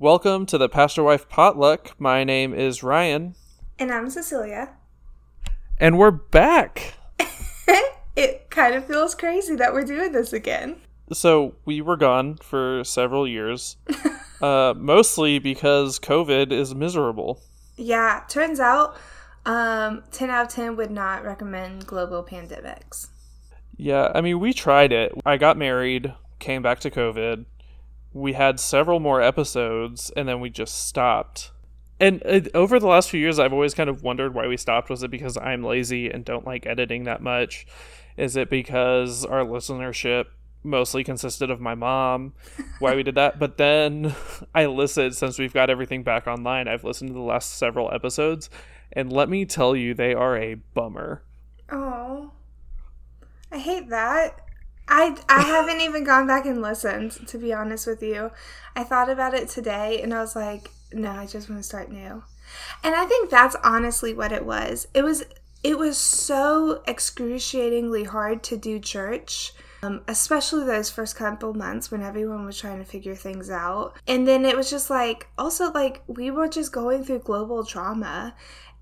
Welcome to the Pastor Wife Potluck. My name is Ryan. And I'm Cecilia. And we're back. it kind of feels crazy that we're doing this again. So, we were gone for several years, uh, mostly because COVID is miserable. Yeah, turns out um, 10 out of 10 would not recommend global pandemics. Yeah, I mean, we tried it. I got married, came back to COVID. We had several more episodes, and then we just stopped. And uh, over the last few years, I've always kind of wondered why we stopped. Was it because I'm lazy and don't like editing that much? Is it because our listenership mostly consisted of my mom why we did that but then i listened since we've got everything back online i've listened to the last several episodes and let me tell you they are a bummer oh i hate that i i haven't even gone back and listened to be honest with you i thought about it today and i was like no i just want to start new and i think that's honestly what it was it was it was so excruciatingly hard to do church um, especially those first couple months when everyone was trying to figure things out. And then it was just like, also, like, we were just going through global trauma.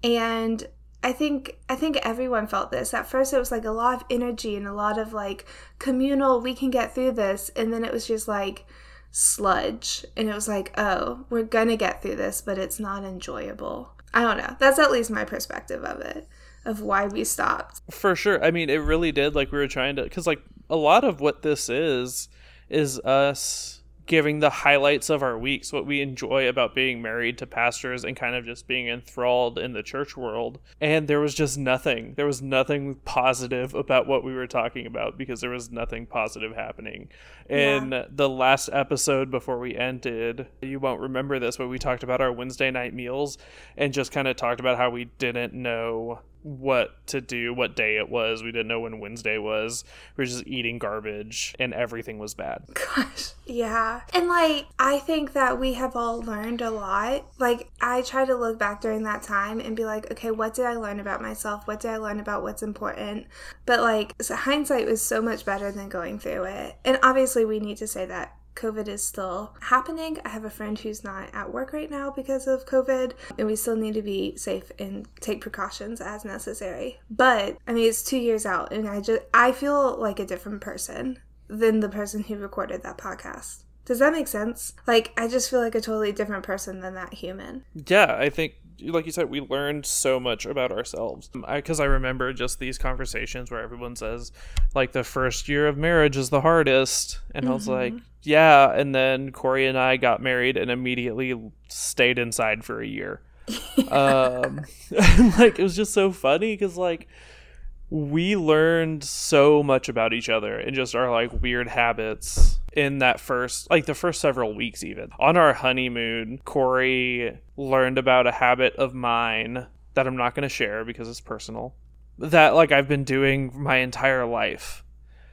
And I think I think everyone felt this. At first it was like a lot of energy and a lot of like communal we can get through this and then it was just like sludge and it was like, "Oh, we're going to get through this, but it's not enjoyable." I don't know. That's at least my perspective of it of why we stopped. For sure. I mean, it really did like we were trying to cuz like a lot of what this is is us giving the highlights of our weeks, what we enjoy about being married to pastors and kind of just being enthralled in the church world. And there was just nothing. There was nothing positive about what we were talking about because there was nothing positive happening. In yeah. the last episode before we ended, you won't remember this, but we talked about our Wednesday night meals and just kind of talked about how we didn't know what to do, what day it was. We didn't know when Wednesday was. We were just eating garbage and everything was bad. Gosh, yeah. And like, I think that we have all learned a lot. Like, I try to look back during that time and be like, okay, what did I learn about myself? What did I learn about what's important? But like, so hindsight was so much better than going through it. And obviously, we need to say that COVID is still happening. I have a friend who's not at work right now because of COVID, and we still need to be safe and take precautions as necessary. But I mean, it's two years out, and I just I feel like a different person than the person who recorded that podcast. Does that make sense? Like, I just feel like a totally different person than that human. Yeah, I think like you said, we learned so much about ourselves. Because I, I, remember just these conversations where everyone says, like, the first year of marriage is the hardest. And mm-hmm. I was like, mm-hmm. yeah. And then Corey and I got married and immediately stayed inside for a year. um, like, it was just so funny because, like, we learned so much about each other and just our like weird habits in that first like the first several weeks even. On our honeymoon corey learned about a habit of mine that i'm not going to share because it's personal that like i've been doing my entire life.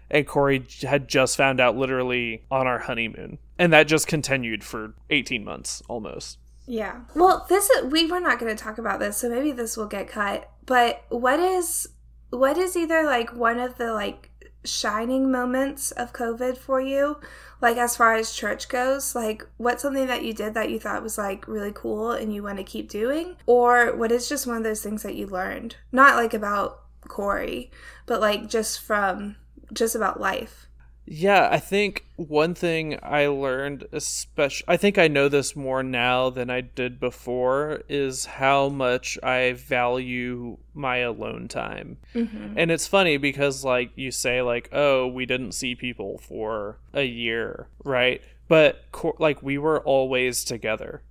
And corey had just found out literally on our honeymoon. And that just continued for 18 months almost. Yeah. Well this is we were not going to talk about this so maybe this will get cut. But what is what is either like one of the like shining moments of COVID for you? Like as far as church goes, like what's something that you did that you thought was like really cool and you want to keep doing? Or what is just one of those things that you learned? Not like about Corey, but like just from just about life. Yeah, I think one thing I learned, especially, I think I know this more now than I did before, is how much I value my alone time. Mm-hmm. And it's funny because, like, you say, like, oh, we didn't see people for a year, right? But, like, we were always together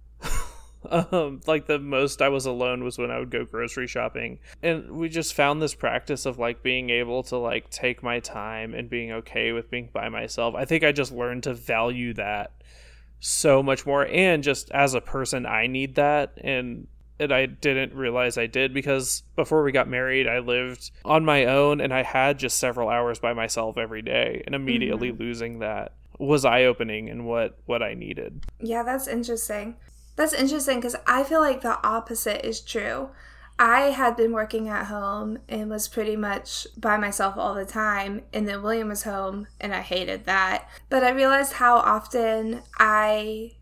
um, like the most I was alone was when I would go grocery shopping. And we just found this practice of like being able to like take my time and being okay with being by myself. I think I just learned to value that so much more. And just as a person, I need that. And and I didn't realize I did because before we got married, I lived on my own and I had just several hours by myself every day. And immediately mm-hmm. losing that was eye opening and what what I needed. Yeah, that's interesting. That's interesting because I feel like the opposite is true. I had been working at home and was pretty much by myself all the time. And then William was home and I hated that. But I realized how often I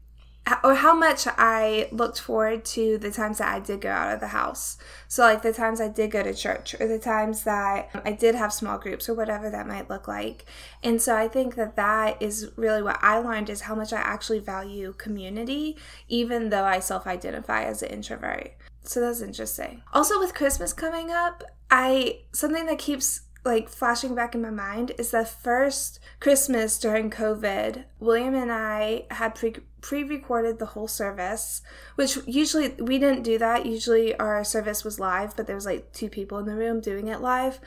or how much I looked forward to the times that I did go out of the house. So, like the times I did go to church, or the times that I did have small groups, or whatever that might look like. And so, I think that that is really what I learned is how much I actually value community, even though I self identify as an introvert. So, that's interesting. Also, with Christmas coming up, I something that keeps like flashing back in my mind is the first Christmas during COVID. William and I had pre pre recorded the whole service, which usually we didn't do that. Usually our service was live, but there was like two people in the room doing it live.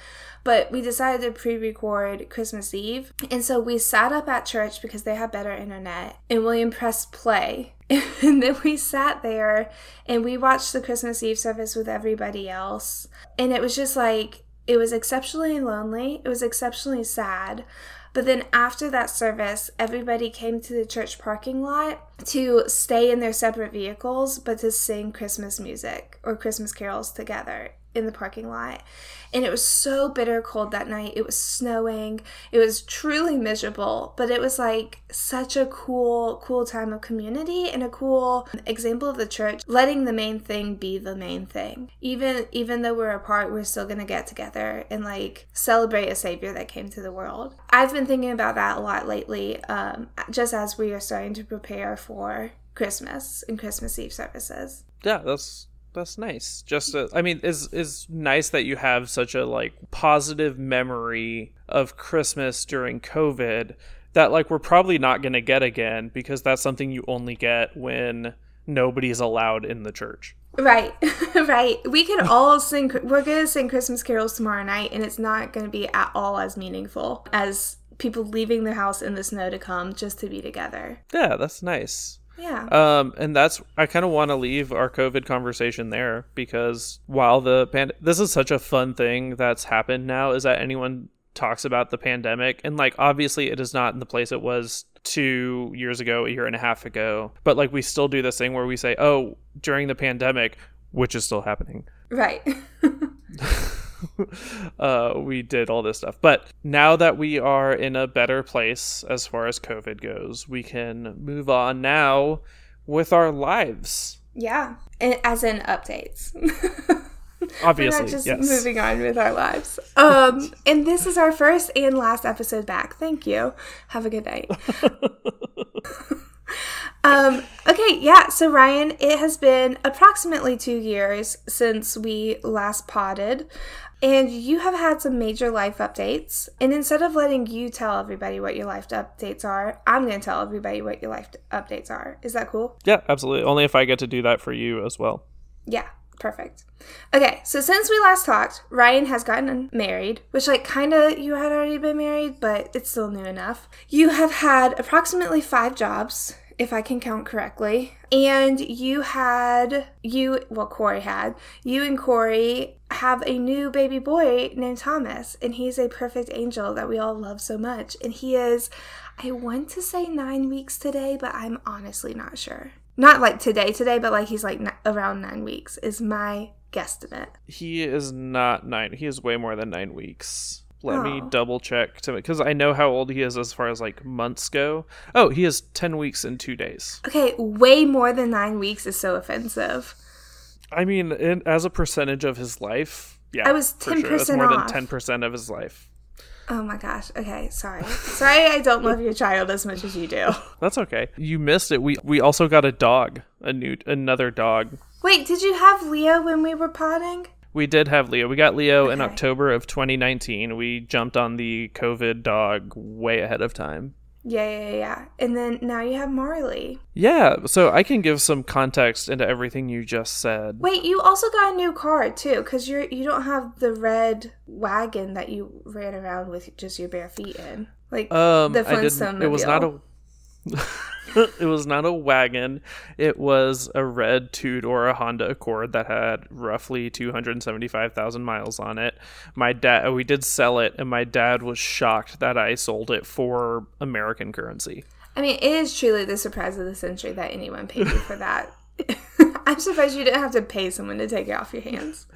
But we decided to pre record Christmas Eve. And so we sat up at church because they had better internet, and William pressed play. And then we sat there and we watched the Christmas Eve service with everybody else. And it was just like, it was exceptionally lonely. It was exceptionally sad. But then after that service, everybody came to the church parking lot to stay in their separate vehicles, but to sing Christmas music or Christmas carols together in the parking lot. And it was so bitter cold that night. It was snowing. It was truly miserable, but it was like such a cool, cool time of community and a cool example of the church letting the main thing be the main thing. Even even though we're apart, we're still gonna get together and like celebrate a savior that came to the world. I've been thinking about that a lot lately, um, just as we are starting to prepare for Christmas and Christmas Eve services. Yeah, that's that's nice. Just a, I mean, is is nice that you have such a like positive memory of Christmas during COVID that like we're probably not going to get again because that's something you only get when nobody's allowed in the church. Right, right. We can all sing. We're gonna sing Christmas carols tomorrow night, and it's not gonna be at all as meaningful as people leaving their house in the snow to come just to be together. Yeah, that's nice. Yeah. Um, and that's I kind of want to leave our COVID conversation there because while the pand this is such a fun thing that's happened now is that anyone talks about the pandemic and like obviously it is not in the place it was two years ago, a year and a half ago, but like we still do this thing where we say, oh, during the pandemic, which is still happening. Right. uh, we did all this stuff. But now that we are in a better place as far as COVID goes, we can move on now with our lives. Yeah, and as in updates. Obviously, We're not just yes. moving on with our lives. Um, and this is our first and last episode back. Thank you. Have a good night. Um, okay, yeah. So Ryan, it has been approximately two years since we last potted, and you have had some major life updates. And instead of letting you tell everybody what your life updates are, I'm going to tell everybody what your life updates are. Is that cool? Yeah, absolutely. Only if I get to do that for you as well. Yeah, perfect. Okay, so since we last talked, Ryan has gotten married, which, like, kind of you had already been married, but it's still new enough. You have had approximately five jobs if I can count correctly. And you had, you, well, Corey had, you and Corey have a new baby boy named Thomas, and he's a perfect angel that we all love so much. And he is, I want to say nine weeks today, but I'm honestly not sure. Not like today, today, but like he's like n- around nine weeks, is my guesstimate. He is not nine. He is way more than nine weeks. Let me Oh. double check to because I know how old he is as far as like months go. Oh, he is ten weeks and two days. Okay, way more than nine weeks is so offensive. I mean, in, as a percentage of his life, yeah, I was for sure. 10% more than ten percent of his life. Oh my gosh. Okay, sorry. sorry I don't love your child as much as you do. That's okay. You missed it. We we also got a dog, a new another dog. Wait, did you have Leo when we were potting? We did have Leo. We got Leo in October of 2019. We jumped on the COVID dog way ahead of time. Yeah, yeah, yeah. And then now you have Marley. Yeah, so I can give some context into everything you just said. Wait, you also got a new car too, because you're you don't have the red wagon that you ran around with just your bare feet in. Like Um, the I Flintstone didn't. It was not a. it was not a wagon. It was a red two door Honda Accord that had roughly two hundred seventy five thousand miles on it. My dad, we did sell it, and my dad was shocked that I sold it for American currency. I mean, it is truly the surprise of the century that anyone paid you for that. I'm surprised you didn't have to pay someone to take it off your hands.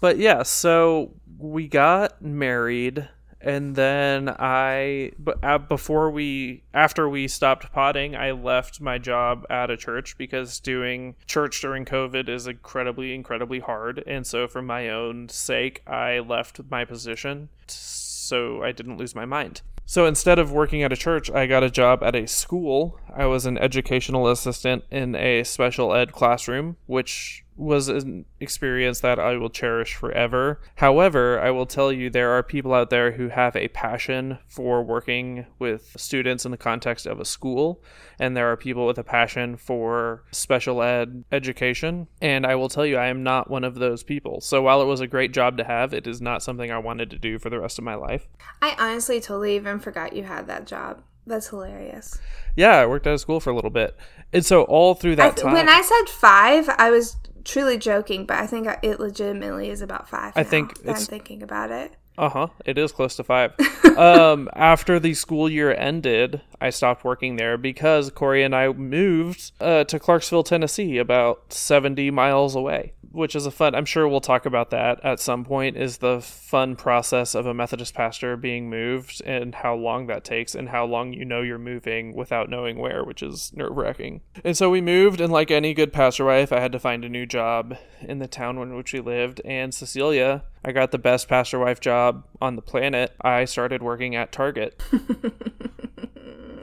But yeah, so we got married and then I, but uh, before we, after we stopped potting, I left my job at a church because doing church during COVID is incredibly, incredibly hard. And so, for my own sake, I left my position so I didn't lose my mind. So instead of working at a church, I got a job at a school. I was an educational assistant in a special ed classroom, which was an experience that I will cherish forever. However, I will tell you there are people out there who have a passion for working with students in the context of a school, and there are people with a passion for special ed education. And I will tell you, I am not one of those people. So while it was a great job to have, it is not something I wanted to do for the rest of my life. I honestly totally even forgot you had that job. That's hilarious. Yeah, I worked at a school for a little bit. And so all through that I, time. When I said five, I was truly joking, but I think it legitimately is about five. I think I'm thinking about it. Uh huh. It is close to five. um, after the school year ended, I stopped working there because Corey and I moved uh, to Clarksville, Tennessee, about 70 miles away which is a fun i'm sure we'll talk about that at some point is the fun process of a methodist pastor being moved and how long that takes and how long you know you're moving without knowing where which is nerve-wracking. And so we moved and like any good pastor wife i had to find a new job in the town in which we lived. And cecilia i got the best pastor wife job on the planet. I started working at target.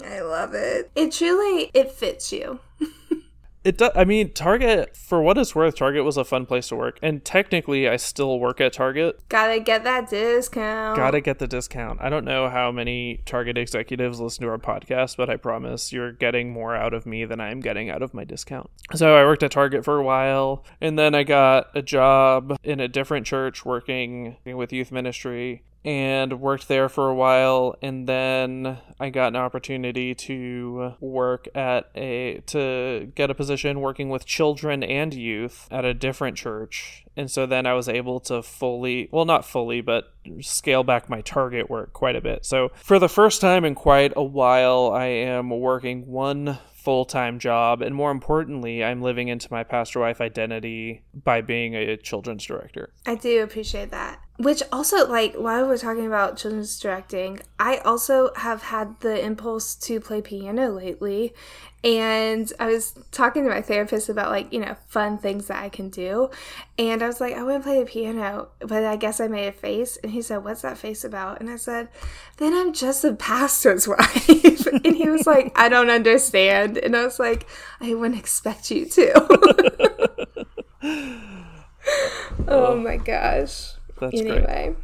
I love it. It truly it fits you It does. I mean, Target, for what it's worth, Target was a fun place to work, and technically, I still work at Target. Gotta get that discount. Gotta get the discount. I don't know how many Target executives listen to our podcast, but I promise you're getting more out of me than I'm getting out of my discount. So I worked at Target for a while, and then I got a job in a different church working with youth ministry and worked there for a while and then I got an opportunity to work at a to get a position working with children and youth at a different church. And so then I was able to fully, well not fully, but scale back my target work quite a bit. So for the first time in quite a while I am working one full time job. And more importantly, I'm living into my pastor wife identity by being a children's director. I do appreciate that. Which also, like, while we're talking about children's directing, I also have had the impulse to play piano lately. And I was talking to my therapist about, like, you know, fun things that I can do. And I was like, I want to play the piano, but I guess I made a face. And he said, What's that face about? And I said, Then I'm just a pastor's wife. and he was like, I don't understand. And I was like, I wouldn't expect you to. oh my gosh. That's anyway. great.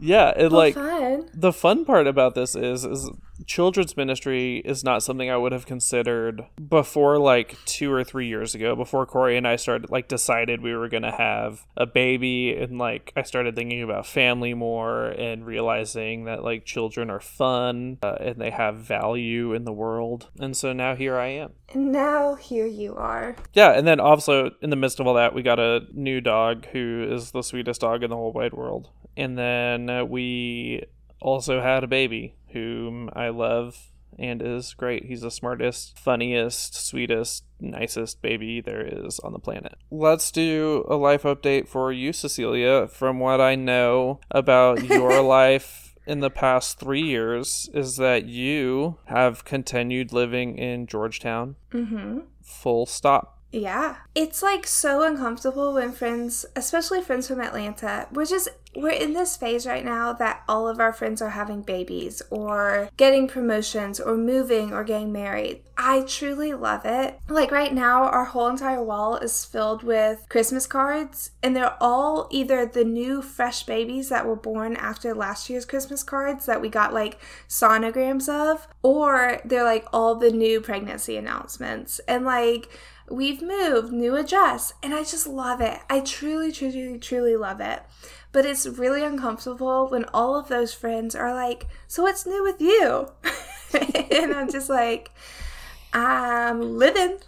Yeah, it well, like fun. the fun part about this is is children's ministry is not something I would have considered before like two or three years ago, before Corey and I started like decided we were gonna have a baby and like I started thinking about family more and realizing that like children are fun uh, and they have value in the world. And so now here I am. And now here you are. Yeah, and then also in the midst of all that, we got a new dog who is the sweetest dog in the whole wide world. And then uh, we also had a baby whom I love and is great. He's the smartest, funniest, sweetest, nicest baby there is on the planet. Let's do a life update for you, Cecilia. From what I know about your life in the past three years, is that you have continued living in Georgetown. Mm-hmm. Full stop. Yeah. It's like so uncomfortable when friends, especially friends from Atlanta, we're just, we're in this phase right now that all of our friends are having babies or getting promotions or moving or getting married. I truly love it. Like right now, our whole entire wall is filled with Christmas cards, and they're all either the new fresh babies that were born after last year's Christmas cards that we got like sonograms of, or they're like all the new pregnancy announcements. And like, we've moved, new address. And I just love it. I truly, truly, truly love it. But it's really uncomfortable when all of those friends are like, So what's new with you? and I'm just like, I'm living.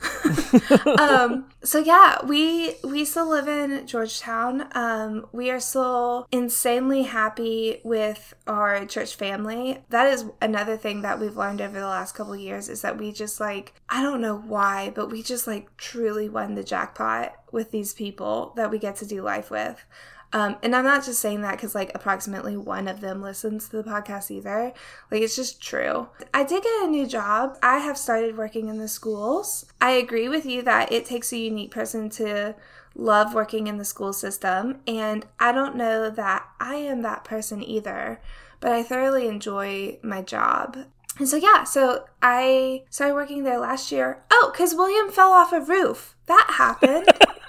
um, so yeah, we we still live in Georgetown. Um, we are still insanely happy with our church family. That is another thing that we've learned over the last couple years is that we just like I don't know why, but we just like truly won the jackpot with these people that we get to do life with. Um, and I'm not just saying that because like approximately one of them listens to the podcast either. Like it's just true. I did get a new job. I have started working in the schools. I agree with you that it takes a unique person to love working in the school system. And I don't know that I am that person either, but I thoroughly enjoy my job. And so, yeah, so I started working there last year. Oh, because William fell off a roof. That happened.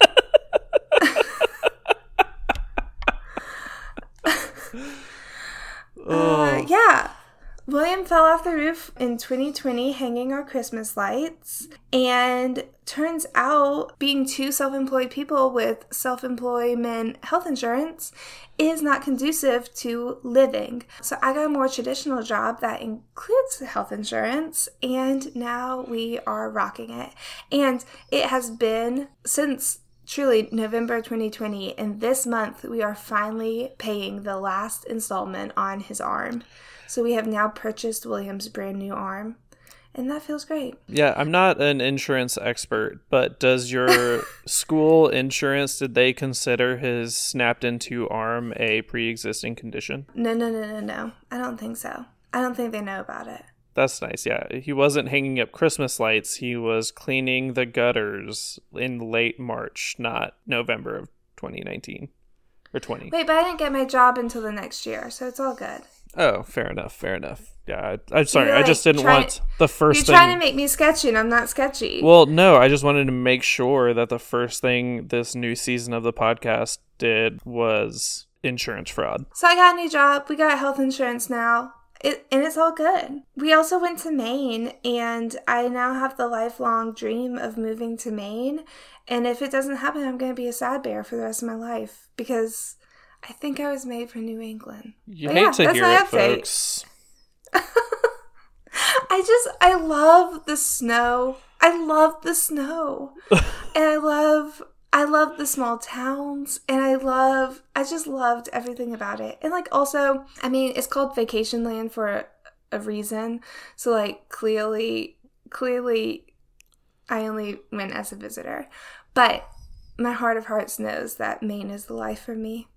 uh, yeah. William fell off the roof in 2020 hanging our Christmas lights. And turns out being two self employed people with self employment health insurance is not conducive to living. So I got a more traditional job that includes health insurance, and now we are rocking it. And it has been since truly November 2020, and this month we are finally paying the last installment on his arm. So we have now purchased William's brand new arm. And that feels great. Yeah, I'm not an insurance expert, but does your school insurance did they consider his snapped into arm a pre-existing condition? No, no, no, no, no. I don't think so. I don't think they know about it. That's nice. Yeah, he wasn't hanging up Christmas lights. He was cleaning the gutters in late March, not November of 2019 or 20. Wait, but I didn't get my job until the next year, so it's all good. Oh, fair enough. Fair enough. Yeah, I, am sorry. Like I just didn't want to, the first. You're thing... trying to make me sketchy, and I'm not sketchy. Well, no, I just wanted to make sure that the first thing this new season of the podcast did was insurance fraud. So I got a new job. We got health insurance now. It, and it's all good. We also went to Maine, and I now have the lifelong dream of moving to Maine. And if it doesn't happen, I'm going to be a sad bear for the rest of my life because I think I was made for New England. You but hate yeah, to hear it, folks. I just I love the snow. I love the snow. and I love I love the small towns and I love I just loved everything about it. And like also, I mean, it's called vacation land for a, a reason. So like clearly clearly I only went as a visitor. But my heart of hearts knows that Maine is the life for me.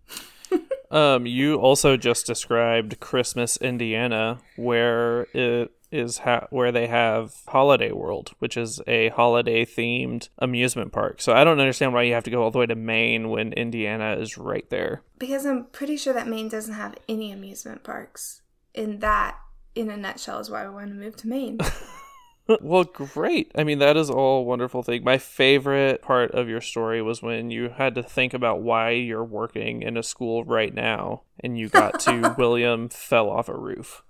um, you also just described Christmas, Indiana, where it is ha- where they have Holiday World, which is a holiday themed amusement park. So I don't understand why you have to go all the way to Maine when Indiana is right there. Because I'm pretty sure that Maine doesn't have any amusement parks. And that, in a nutshell, is why I want to move to Maine. well, great. I mean, that is all wonderful thing. My favorite part of your story was when you had to think about why you're working in a school right now and you got to William fell off a roof.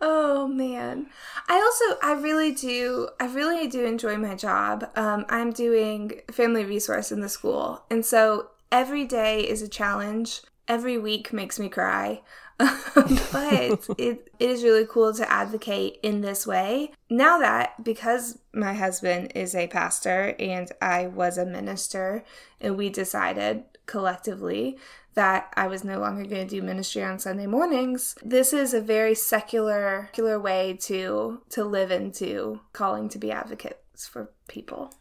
Oh man. I also I really do I really do enjoy my job. Um, I'm doing family resource in the school. And so every day is a challenge. Every week makes me cry. but it, it is really cool to advocate in this way. Now that, because my husband is a pastor and I was a minister, and we decided collectively that I was no longer going to do ministry on Sunday mornings. This is a very secular, secular way to to live into calling to be advocates for people.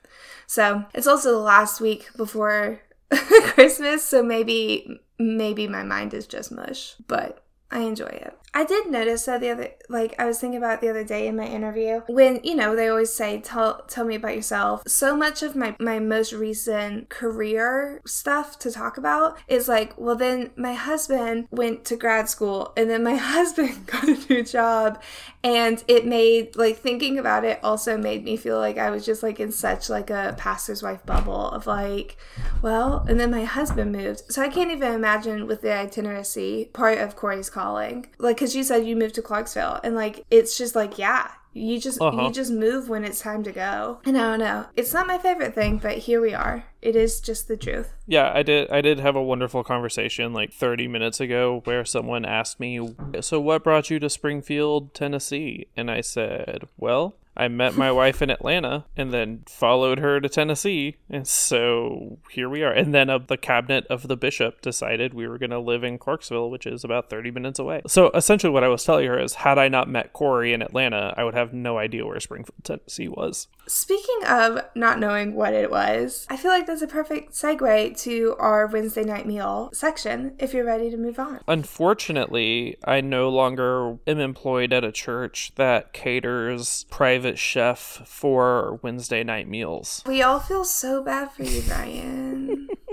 So it's also the last week before Christmas, so maybe maybe my mind is just mush, but I enjoy it. I did notice that the other, like, I was thinking about the other day in my interview when, you know, they always say, tell, tell me about yourself. So much of my, my most recent career stuff to talk about is like, well, then my husband went to grad school and then my husband got a new job. And it made, like, thinking about it also made me feel like I was just like in such like a pastor's wife bubble of like, well, and then my husband moved. So I can't even imagine with the itineracy part of Corey's calling. Like, because you said you moved to Clarksville, and like it's just like yeah, you just uh-huh. you just move when it's time to go. And I don't know, it's not my favorite thing, but here we are. It is just the truth. Yeah, I did. I did have a wonderful conversation like 30 minutes ago where someone asked me, "So what brought you to Springfield, Tennessee?" And I said, "Well, I met my wife in Atlanta and then followed her to Tennessee. And so here we are. And then uh, the cabinet of the bishop decided we were going to live in Clarksville, which is about 30 minutes away. So essentially, what I was telling her is had I not met Corey in Atlanta, I would have no idea where Springfield, Tennessee was. Speaking of not knowing what it was, I feel like that's a perfect segue to our Wednesday night meal section if you're ready to move on. Unfortunately, I no longer am employed at a church that caters private chef for Wednesday night meals. We all feel so bad for you, Brian.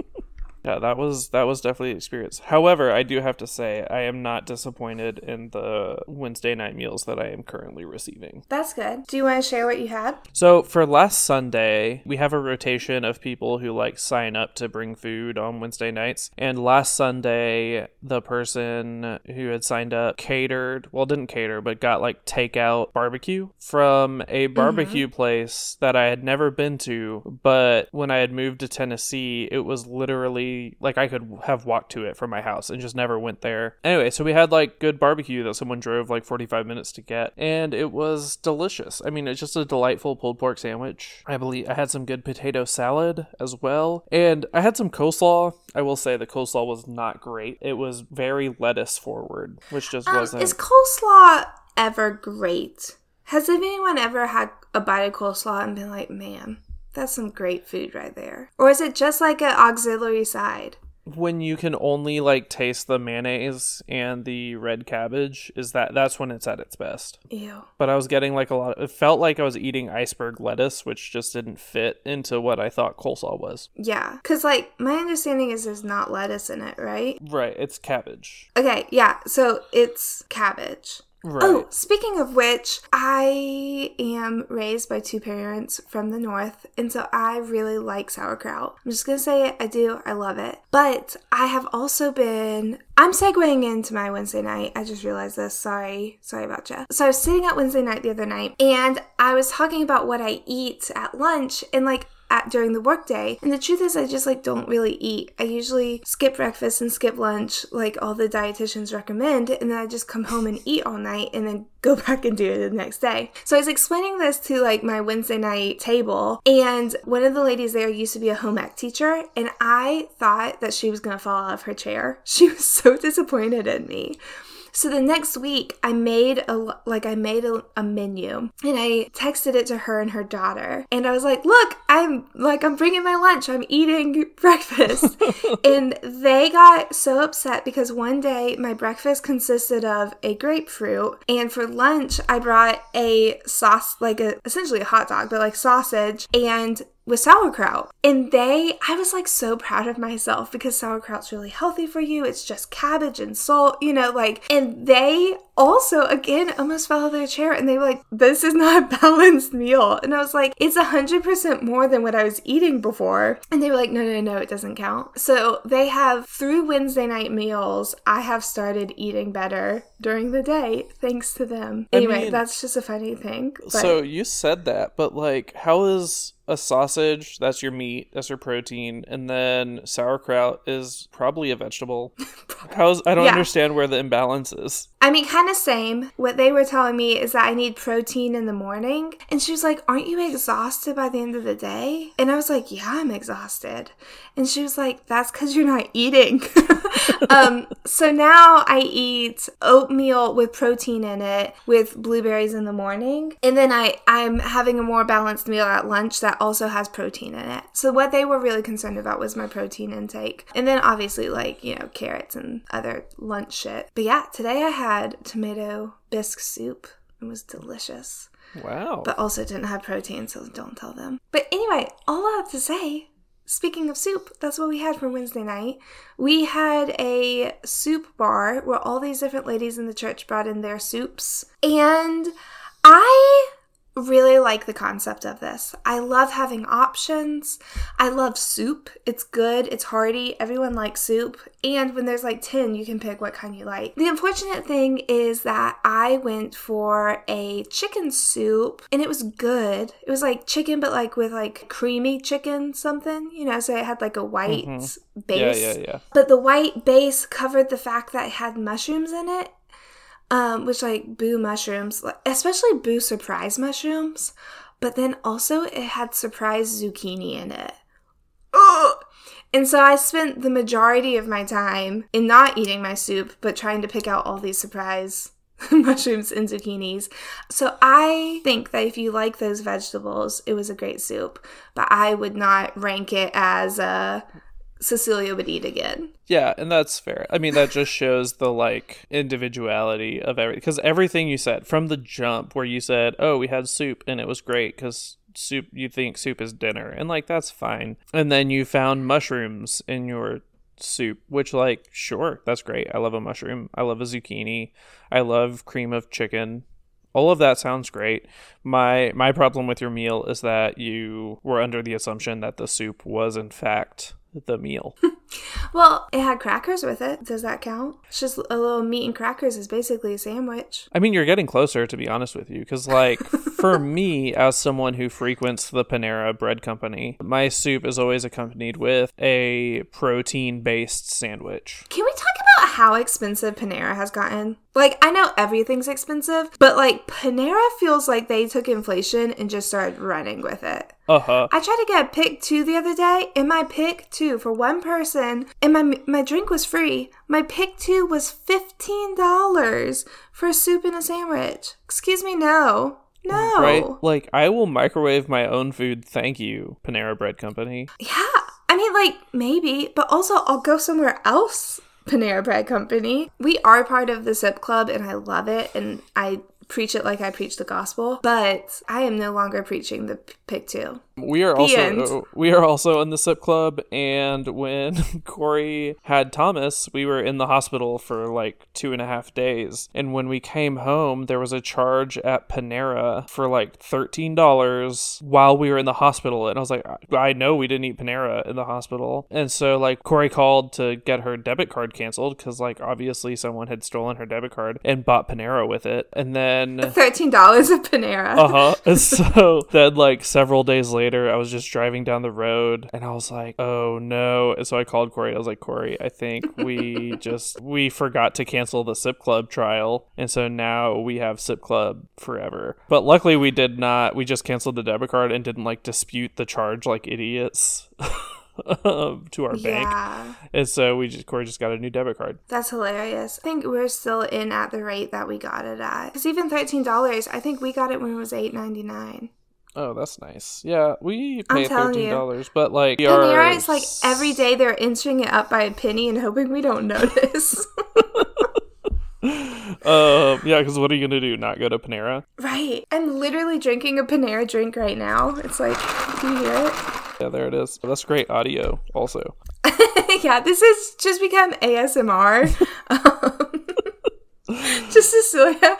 Yeah, that was that was definitely an experience. However, I do have to say I am not disappointed in the Wednesday night meals that I am currently receiving. That's good. Do you want to share what you had? So for last Sunday, we have a rotation of people who like sign up to bring food on Wednesday nights. And last Sunday, the person who had signed up catered, well, didn't cater, but got like takeout barbecue from a mm-hmm. barbecue place that I had never been to. But when I had moved to Tennessee, it was literally like I could have walked to it from my house and just never went there. Anyway, so we had like good barbecue that someone drove like 45 minutes to get, and it was delicious. I mean, it's just a delightful pulled pork sandwich. I believe I had some good potato salad as well, and I had some coleslaw. I will say the coleslaw was not great. It was very lettuce forward, which just Um, wasn't. is coleslaw ever great? Has anyone ever had a bite of coleslaw and been like, man, that's some great food right there? Or is it just like an auxiliary side? when you can only like taste the mayonnaise and the red cabbage is that that's when it's at its best Ew. but I was getting like a lot. It felt like I was eating iceberg lettuce, which just didn't fit into what I thought coleslaw was. Yeah. Because, like, my understanding is there's not lettuce in it, right? Right, it's cabbage. Okay, yeah. So it's cabbage. Oh, right. Oh, speaking of which, I am raised by two parents from the north, and so I really like sauerkraut. I'm just gonna say it, I do, I love it. But I have also been, I'm segueing into my Wednesday night. I just realized this. Sorry, sorry about you. So I was sitting at Wednesday night the other night, and I was talking about what I eat at lunch, and like, at during the workday. And the truth is I just like don't really eat. I usually skip breakfast and skip lunch like all the dietitians recommend and then I just come home and eat all night and then go back and do it the next day. So I was explaining this to like my Wednesday night table and one of the ladies there used to be a home ec teacher and I thought that she was to fall out of her chair. She was so disappointed in me. So the next week, I made a like I made a, a, menu and I texted it to her and her daughter, and I was like, "Look, I'm like I'm bringing my lunch. I'm eating breakfast," and they got so upset because one day my breakfast consisted of a grapefruit, and for lunch I brought a sauce like a essentially a hot dog, but like sausage and with sauerkraut. And they, I was like so proud of myself because sauerkraut's really healthy for you. It's just cabbage and salt, you know, like, and they also, again, almost fell out of their chair and they were like, this is not a balanced meal. And I was like, it's 100% more than what I was eating before. And they were like, no, no, no, it doesn't count. So they have, through Wednesday night meals, I have started eating better during the day thanks to them. I Anyway, mean- that's just a funny thing. But So you said that, but like, how is a sausage? That's your meat. That's your protein, and then sauerkraut is probably a vegetable. How's I don't Yeah. understand where the imbalance is. I mean, kind of same. What they were telling me is that I need protein in the morning. And she was like, Aren't you exhausted by the end of the day? And I was like, Yeah, I'm exhausted. And she was like, That's because you're not eating. um, so now I eat oatmeal with protein in it with blueberries in the morning. And then I, I'm having a more balanced meal at lunch that also has protein in it. So what they were really concerned about was my protein intake. And then obviously, like, you know, carrots and other lunch shit. But yeah, today I had tomato bisque soup. It was delicious Wow. but also didn't have protein, so don't tell them. But anyway, all I have to say, speaking of soup, that's what we had for Wednesday night. We had a soup bar where all these different ladies in the church brought in their soups. And I really like the concept of this. I love having options. I love soup. It's good, it's hearty. Everyone likes soup. And when there's like 10, you can pick what kind you like. The unfortunate thing is that I went for a chicken soup and it was good. It was like chicken, but like with like creamy chicken something, you know, so it had like a white Mhm. yeah, base. yeah, yeah. But the white base covered the fact that it had mushrooms in it, um, which like boo mushrooms, especially boo surprise mushrooms. But then also it had surprise zucchini in it. Ugh! And so I spent the majority of my time in not eating my soup, but trying to pick out all these surprise mushrooms and zucchinis. So I think that if you like those vegetables, it was a great soup. But I would not rank it as a Cecilia would eat again. Yeah, and that's fair. I mean, that just shows the like individuality of everything. Because everything you said from the jump, where you said, "Oh, we had soup and it was great," because soup you think soup is dinner, and like that's fine. And then you found mushrooms in your soup, which like sure, that's great. I love a mushroom. I love a zucchini. I love cream of chicken. All of that sounds great. My my problem with your meal is that you were under the assumption that the soup was in fact the meal. Well, it had crackers with it. Does that count? It's just a little meat and crackers is basically a sandwich. I mean, you're getting closer, to be honest with you, because, like, for me, as someone who frequents the Panera Bread Company, my soup is always accompanied with a protein based sandwich. Can we talk about how expensive Panera has gotten? Like, I know everything's expensive, but like, Panera feels like they took inflation and just started running with it. Uh huh. I tried to get a pick two the other day, and my pick two for one person, and my my drink was free. My pick two was fifteen dollars for a soup and a sandwich. Excuse me, no, no. Right? Like, I will microwave my own food. Thank you, Panera Bread Company. Yeah, I mean, like maybe, but also I'll go somewhere else. Panera Bread Company. We are part of the Sip Club, and I love it, and I preach it like I preach the gospel. But I am no longer preaching the pick two. We are The also end. Uh, we are also in the SIP club, and when Corey had Thomas, we were in the hospital for like two and a half days. And when we came home, there was a charge at Panera for like thirteen dollars while we were in the hospital. And I was like, I I know we didn't eat Panera in the hospital, and so like Corey called to get her debit card canceled because like obviously someone had stolen her debit card and bought Panera with it, and then. Thirteen dollars of Panera. Uh huh. So then, like several days later, I was just driving down the road, and I was like, "Oh no!" And so I called Corey. I was like, "Corey, I think we just we forgot to cancel the Sip Club trial, and so now we have Sip Club forever." But luckily, we did not. We just canceled the debit card and didn't like dispute the charge like idiots. to our bank, and so we just Corey just got a new debit card. that's hilarious. I think we're still in at the rate that we got it at. Because even thirteen dollars, I think we got it when it was eight ninety nine. Oh, that's nice. Yeah, we pay thirteen dollars, but like we Panera, are it's like every day they're inching it up by a penny and hoping we don't notice. Um, yeah, because what are you gonna do? Not go to Panera? right. I'm literally drinking a Panera drink right now. It's like, do you hear it? Yeah, there it is. That's great audio. Also, yeah, this has just become ASMR. Um, just Cecilia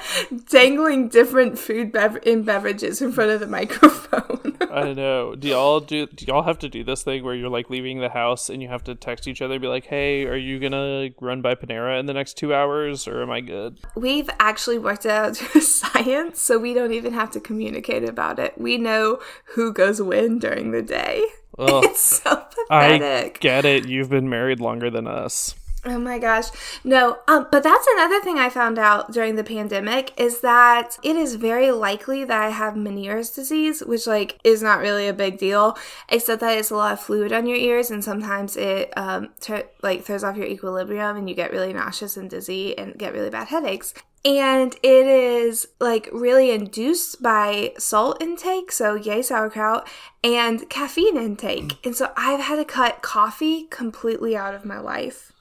dangling different food bev- in beverages in front of the microphone. I know. Do y'all do? Do y'all have to do this thing where you're like leaving the house and you have to text each other, and be like, "Hey, are you gonna run by Panera in the next two hours, or am I good?" We've actually worked out science, so we don't even have to communicate about it. We know who goes when during the day. Ugh, It's so I get it. You've been married longer than us. Oh my gosh. No, um, but that's another thing I found out during the pandemic is that it is very likely that I have Meniere's disease, which like is not really a big deal, except that it's a lot of fluid on your ears and sometimes it um tur- like throws off your equilibrium and you get really nauseous and dizzy and get really bad headaches. And it is like really induced by salt intake, so yay sauerkraut, and caffeine intake. And so I've had to cut coffee completely out of my life.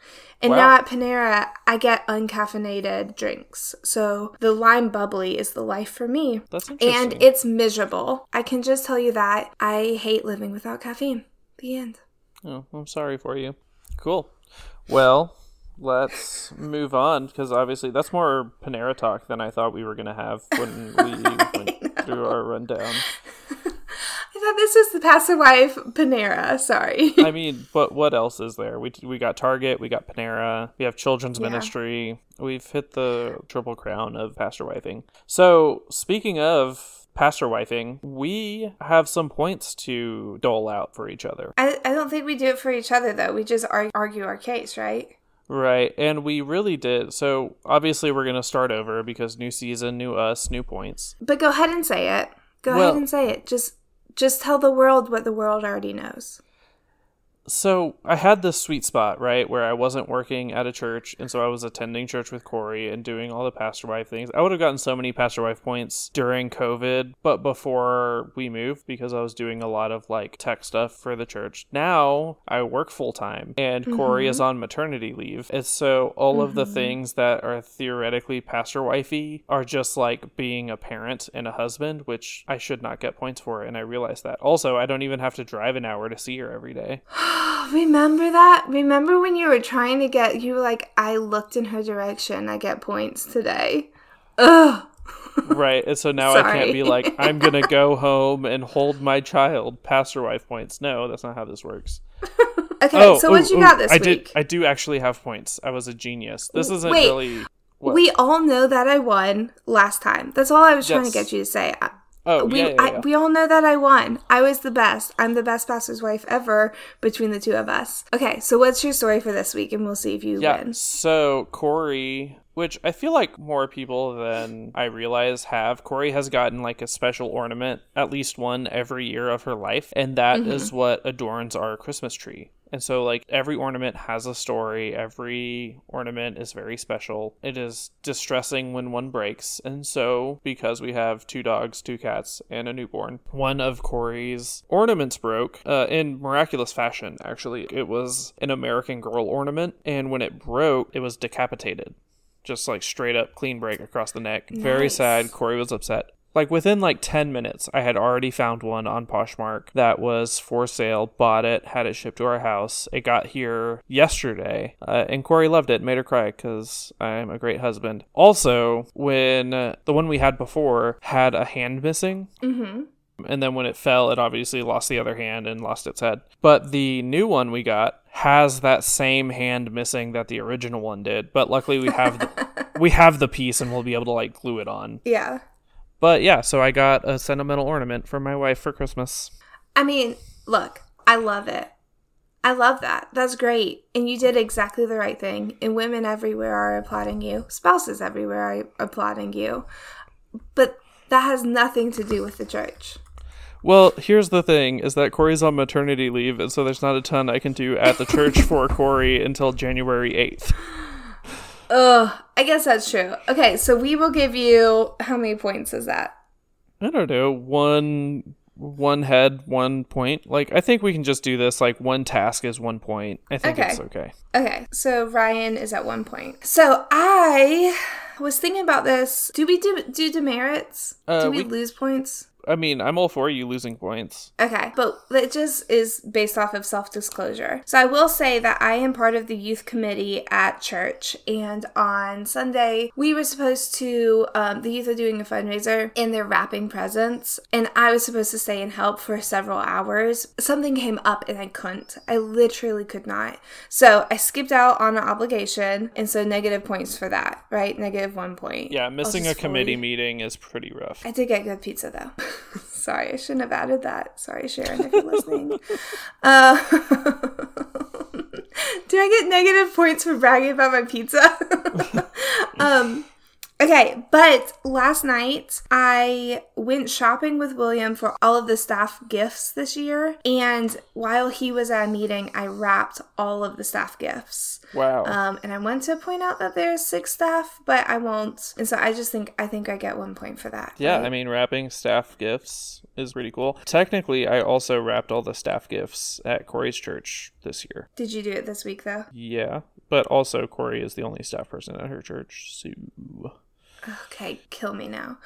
And Wow. now at Panera, I get uncaffeinated drinks. So the lime bubbly is the life for me. That's interesting. And it's miserable. I can just tell you that I hate living without caffeine. The end. Oh, I'm sorry for you. Cool. Well, let's move on because obviously that's more Panera talk than I thought we were gonna have when we went through our rundown. This is the pastor wife Panera. Sorry. I mean, but what else is there? We we got Target, we got Panera, we have Children's Yeah. Ministry. We've hit the triple crown of pastor wifing. So speaking of pastor wifing, we have some points to dole out for each other. I, I don't think we do it for each other though. We just ar- argue our case, right? Right, and we really did. So obviously we're gonna start over because new season, new us, new points. But go ahead and say it. Go Well- ahead and say it. Just just tell the world what the world already knows. So I had this sweet spot, right, where I wasn't working at a church, and so I was attending church with Corey and doing all the pastor wife things. I would have gotten so many pastor wife points during COVID, but before we moved, because I was doing a lot of like tech stuff for the church. Now I work full time, and mm-hmm. Corey is on maternity leave, and so all mm-hmm. of the mm-hmm. things that are theoretically pastor wifey are just like being a parent and a husband, which I should not get points for, and I realize that. Also, I don't even have to drive an hour to see her every day. Remember that? Remember when you were trying to get you were like, I looked in her direction, I get points today. Ugh. right. And so now I can't be like, I'm gonna go home and hold my child, pastor wife points. No, that's not how this works. okay, oh, so what you ooh, got this I week? Did, I do actually have points. I was a genius. This isn't Wait, really what? We all know that I won last time. That's all I was yes. trying to get you to say. Oh, we yeah, yeah, yeah. I, we all know that I won. I was the best. I'm the best pastor's wife ever between the two of us. Okay, so what's your story for this week, and we'll see if you yeah, win. So Corey, which I feel like more people than I realize have, Corey has gotten like a special ornament, at least one every year of her life, and that mm-hmm. is what adorns our Christmas tree. And so, like, every ornament has a story. Every ornament is very special. It is distressing when one breaks. And so, because we have two dogs, two cats, and a newborn, one of Corey's ornaments broke uh, in miraculous fashion, actually. It was an American Girl ornament. And when it broke, it was decapitated just like straight up clean break across the neck. Nice. Very sad. Corey was upset like within like 10 minutes i had already found one on poshmark that was for sale bought it had it shipped to our house it got here yesterday uh, and corey loved it made her cry because i'm a great husband also when uh, the one we had before had a hand missing mm-hmm. and then when it fell it obviously lost the other hand and lost its head but the new one we got has that same hand missing that the original one did but luckily we have the, we have the piece and we'll be able to like glue it on yeah but yeah, so I got a sentimental ornament for my wife for Christmas. I mean, look, I love it. I love that. That's great. And you did exactly the right thing. And women everywhere are applauding you. Spouses everywhere are applauding you. But that has nothing to do with the church. Well, here's the thing is that Corey's on maternity leave, and so there's not a ton I can do at the church for Corey until January 8th. Ugh, I guess that's true. Okay, so we will give you how many points is that? I don't know. One one head, one point. Like I think we can just do this like one task is one point. I think okay. it's okay. Okay. So Ryan is at one point. So I was thinking about this. Do we do do demerits? Uh, do we, we lose points? I mean, I'm all for you losing points. Okay, but it just is based off of self disclosure. So I will say that I am part of the youth committee at church, and on Sunday we were supposed to. Um, the youth are doing a fundraiser and they're wrapping presents, and I was supposed to stay and help for several hours. Something came up and I couldn't. I literally could not. So I skipped out on an obligation, and so negative points for that. Right, negative one point. Yeah, missing a committee fully... meeting is pretty rough. I did get good pizza though. Sorry, I shouldn't have added that. Sorry, Sharon, if you're listening. Uh, do I get negative points for bragging about my pizza? um, Okay, but last night I went shopping with William for all of the staff gifts this year. And while he was at a meeting, I wrapped all of the staff gifts. Wow. Um, and I want to point out that there's six staff, but I won't. And so I just think I think I get one point for that. Yeah, right? I mean wrapping staff gifts is pretty cool. Technically, I also wrapped all the staff gifts at Corey's church this year. Did you do it this week though? Yeah, but also Corey is the only staff person at her church, so Okay, kill me now.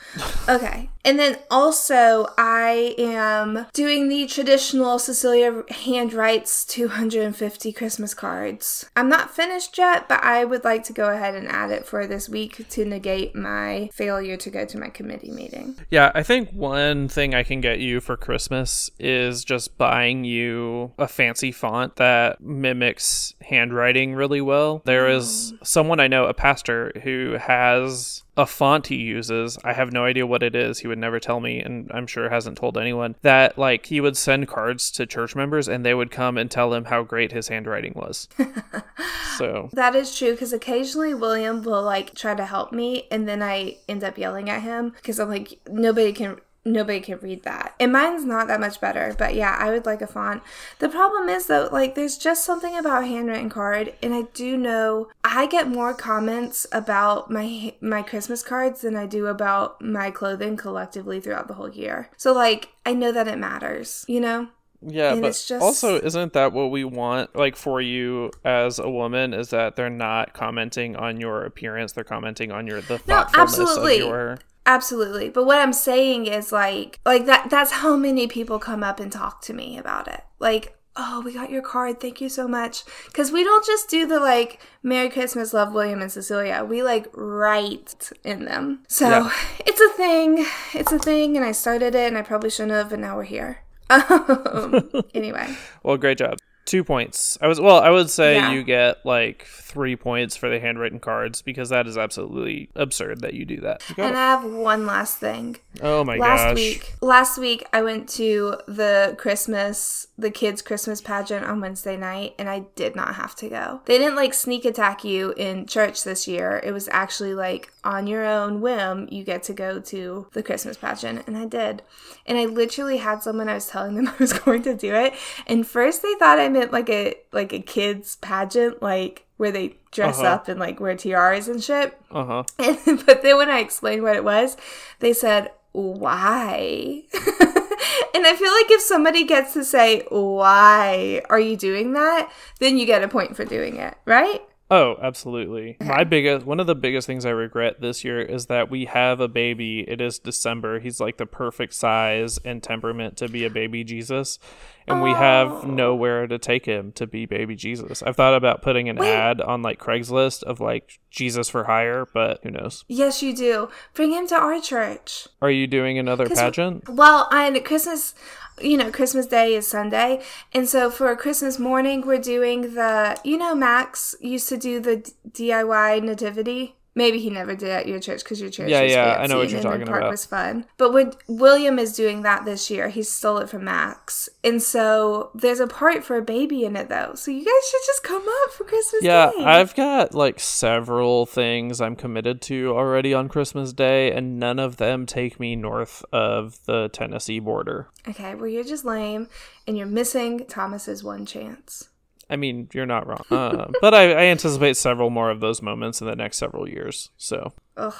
Okay. And then also, I am doing the traditional Cecilia handwrites 250 Christmas cards. I'm not finished yet, but I would like to go ahead and add it for this week to negate my failure to go to my committee meeting. Yeah, I think one thing I can get you for Christmas is just buying you a fancy font that mimics handwriting really well. There is oh. someone I know, a pastor, who has a font he uses. I have no idea what it is. He would never tell me, and I'm sure hasn't told anyone that like he would send cards to church members and they would come and tell him how great his handwriting was. so that is true because occasionally William will like try to help me and then I end up yelling at him because I'm like, nobody can nobody can read that. And mine's not that much better, but yeah, I would like a font. The problem is though, like there's just something about handwritten card, and I do know I get more comments about my my Christmas cards than I do about my clothing collectively throughout the whole year. So like I know that it matters, you know? Yeah, And but it's just- also isn't that what we want like for you as a woman is that they're not commenting on your appearance, they're commenting on your the No, thoughtfulness absolutely. of your Absolutely. But what I'm saying is like like that that's how many people come up and talk to me about it. Like, "Oh, we got your card. Thank you so much." Cuz we don't just do the like Merry Christmas, love William and Cecilia. We like write in them. So, Yeah. it's a thing. It's a thing and I started it and I probably shouldn't have and now we're here. Um, anyway. Well, great job. Two points. I was well. I would say Yeah. you get like three points for the handwritten cards because that is absolutely absurd that you do that. You And. I have one last thing. oh my last gosh! week last week i went to the christmas the kids christmas pageant on wednesday night and i did not have to go they didn't like sneak attack you in church this year it was actually like on your own whim you get to go to the christmas pageant and i did and i literally had someone i was telling them i was going to do it and first they thought i meant like a like a kids pageant like where they dress Uh-huh. up and like wear tiaras and shit Uh huh. and, but then when I explained what it was, they said, why? and I feel like if somebody gets to say, why are you doing that? Then you get a point for doing it, right? Oh, absolutely. My biggest one of the biggest things I regret this year is that we have a baby. It is December. He's like the perfect size and temperament to be a baby Jesus. And we have oh. nowhere to take him to be baby Jesus. I've thought about putting an Wait. ad on like Craigslist of like Jesus for hire, but who knows? Yes, you do. Bring him to our church. Are you doing another pageant? Well, on Christmas, you know, Christmas Day is Sunday. And so for Christmas morning, we're doing the, you know, Max used to do the DIY nativity. Maybe he never did at your church because your church Yeah, was yeah, I know what and you're Inman talking Park about. was fun. But when William is doing that this year. He stole it from Max. And so there's a part for a baby in it though. So you guys should just come up for Christmas Yeah, Day. I've got like several things I'm committed to already on Christmas Day, and none of them take me north of the Tennessee border. Okay, well you're just lame and you're missing Thomas's one chance. I mean, you're not wrong. Uh, but I, I anticipate several more of those moments in the next several years. So, Ugh.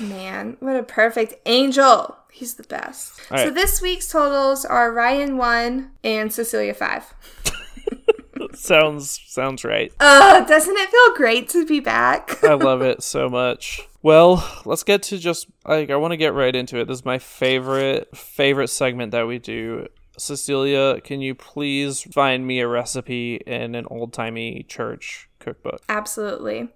Man, what a perfect angel. He's the best. All So right. this week's totals are Ryan 1 and Cecilia 5. sounds sounds right. Uh, doesn't it feel great to be back? I love it so much. Well, let's get to just like I want to get right into it. This is my favorite favorite segment that we do. Cecilia, can you please find me a recipe in an old timey church cookbook? Absolutely.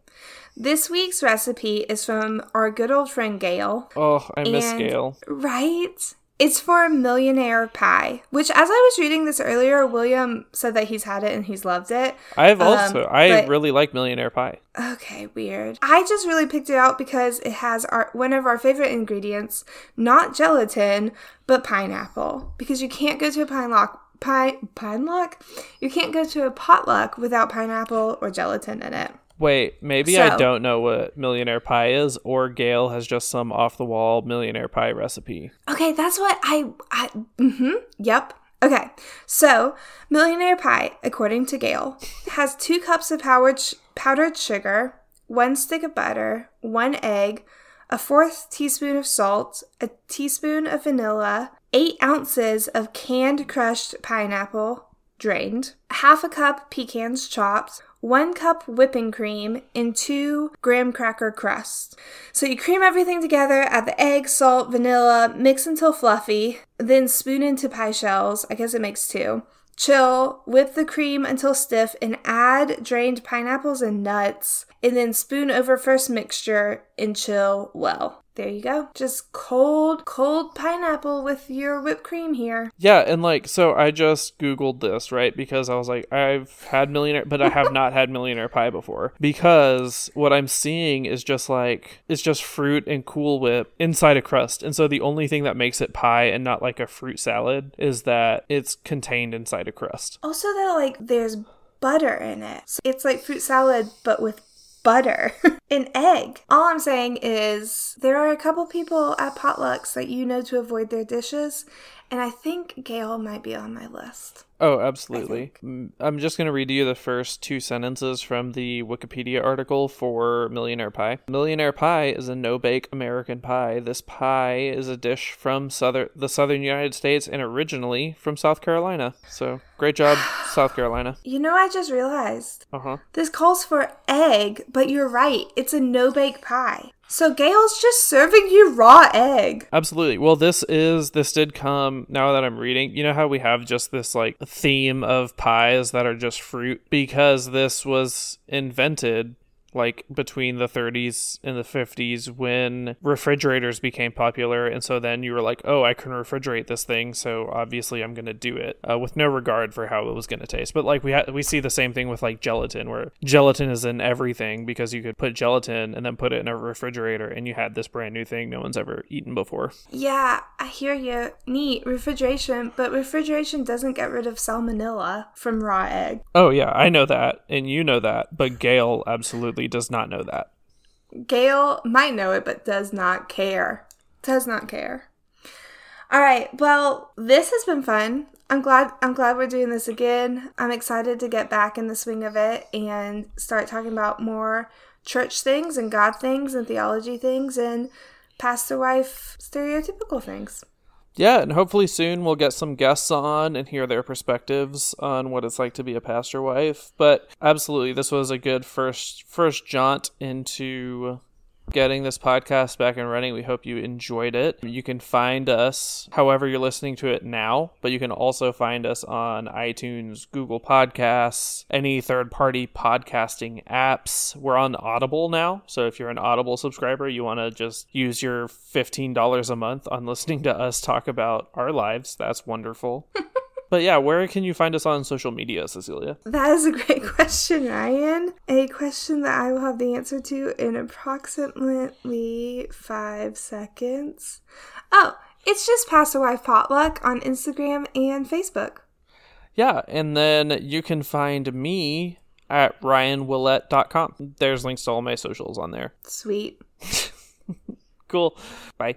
This week's recipe is from our good old friend Gail. Oh, I miss And- Gail. Right? It's for a millionaire pie, which, as I was reading this earlier, William said that he's had it and he's loved it. I've Um, also I but- really like Millionaire Pie. Okay, weird. I just really picked it out because it has our one of our favorite ingredients, not gelatin, but pineapple. Because you can't go to a pine lock pine pine lock? You can't go to a potluck without pineapple or gelatin in it. Wait, maybe I don't know what Millionaire Pie is, or Gail has just some off the wall Millionaire Pie recipe. Okay, that's what I I mhm. Yep. Okay. So, millionaire pie, according to Gail, has 2 cups of powdered sh- powdered sugar, 1 stick of butter, 1 egg, a fourth teaspoon of salt, a teaspoon of vanilla, 8 ounces of canned crushed pineapple, drained, half a cup pecans chopped, one cup whipping cream, and two graham cracker crusts. So you cream everything together, add the egg, salt, vanilla, mix until fluffy, then spoon into pie shells. I guess it makes two. Chill, whip the cream until stiff, and add drained pineapples and nuts, and then spoon over first mixture and chill well. There you go. Just cold, cold pineapple with your whipped cream here. Yeah, and like so I just googled this, right? Because I was like I've had millionaire but I have not had millionaire pie before. Because what I'm seeing is just like it's just fruit and cool whip inside a crust. And so the only thing that makes it pie and not like a fruit salad is that it's contained inside a crust. Also, that like there's butter in it. So it's like fruit salad, but with butter, an egg. All I'm saying is there are a couple people at potlucks that you know to avoid their dishes, and I think Gail might be on my list. Oh, absolutely. I'm just going to read you the first two sentences from the Wikipedia article for Millionaire Pie. Millionaire Pie is a no-bake American pie. This pie is a dish from southern the southern United States and originally from South Carolina. So, great job, South Carolina. You know, I just realized Uh-huh. this calls for egg, but you're right. It's a no bake pie. So Gail's just serving you raw egg. Absolutely. Well, this is this did come now that I'm reading. You know how we have just this like theme of pies that are just fruit because this was invented like between the 30s and the 50s when refrigerators became popular and so then you were like oh i can refrigerate this thing so obviously i'm going to do it uh, with no regard for how it was going to taste but like we ha- we see the same thing with like gelatin where gelatin is in everything because you could put gelatin and then put it in a refrigerator and you had this brand new thing no one's ever eaten before Yeah, I hear you. Neat refrigeration, but refrigeration doesn't get rid of salmonella from raw egg. oh yeah i know that and you know that but gail absolutely does not know that Gail might know it, but does not care. Does not care. All right. Well, this has been fun. I'm glad. I'm glad we're doing this again. I'm excited to get back in the swing of it and start talking about more church things and God things and theology things and pastor wife stereotypical things. Yeah, and hopefully soon we'll get some guests on and hear their perspectives on what it's like to be a pastor wife. But absolutely, this was a good first first jaunt into getting this podcast back and running. We hope you enjoyed it. You can find us however you're listening to it now, but you can also find us on iTunes, Google Podcasts, any third party podcasting apps. We're on Audible now. So if you're an Audible subscriber, you want to just use your $15 a month on listening to us talk about our lives. That's wonderful. But yeah, where can you find us on social media, Cecilia? That is a great question, Ryan. A question that I will have the answer to in approximately five seconds. Oh, it's just Pastor Wife Potluck on Instagram and Facebook. Yeah, and then you can find me at ryanwillette.com. There's links to all my socials on there. Sweet. Cool. Bye.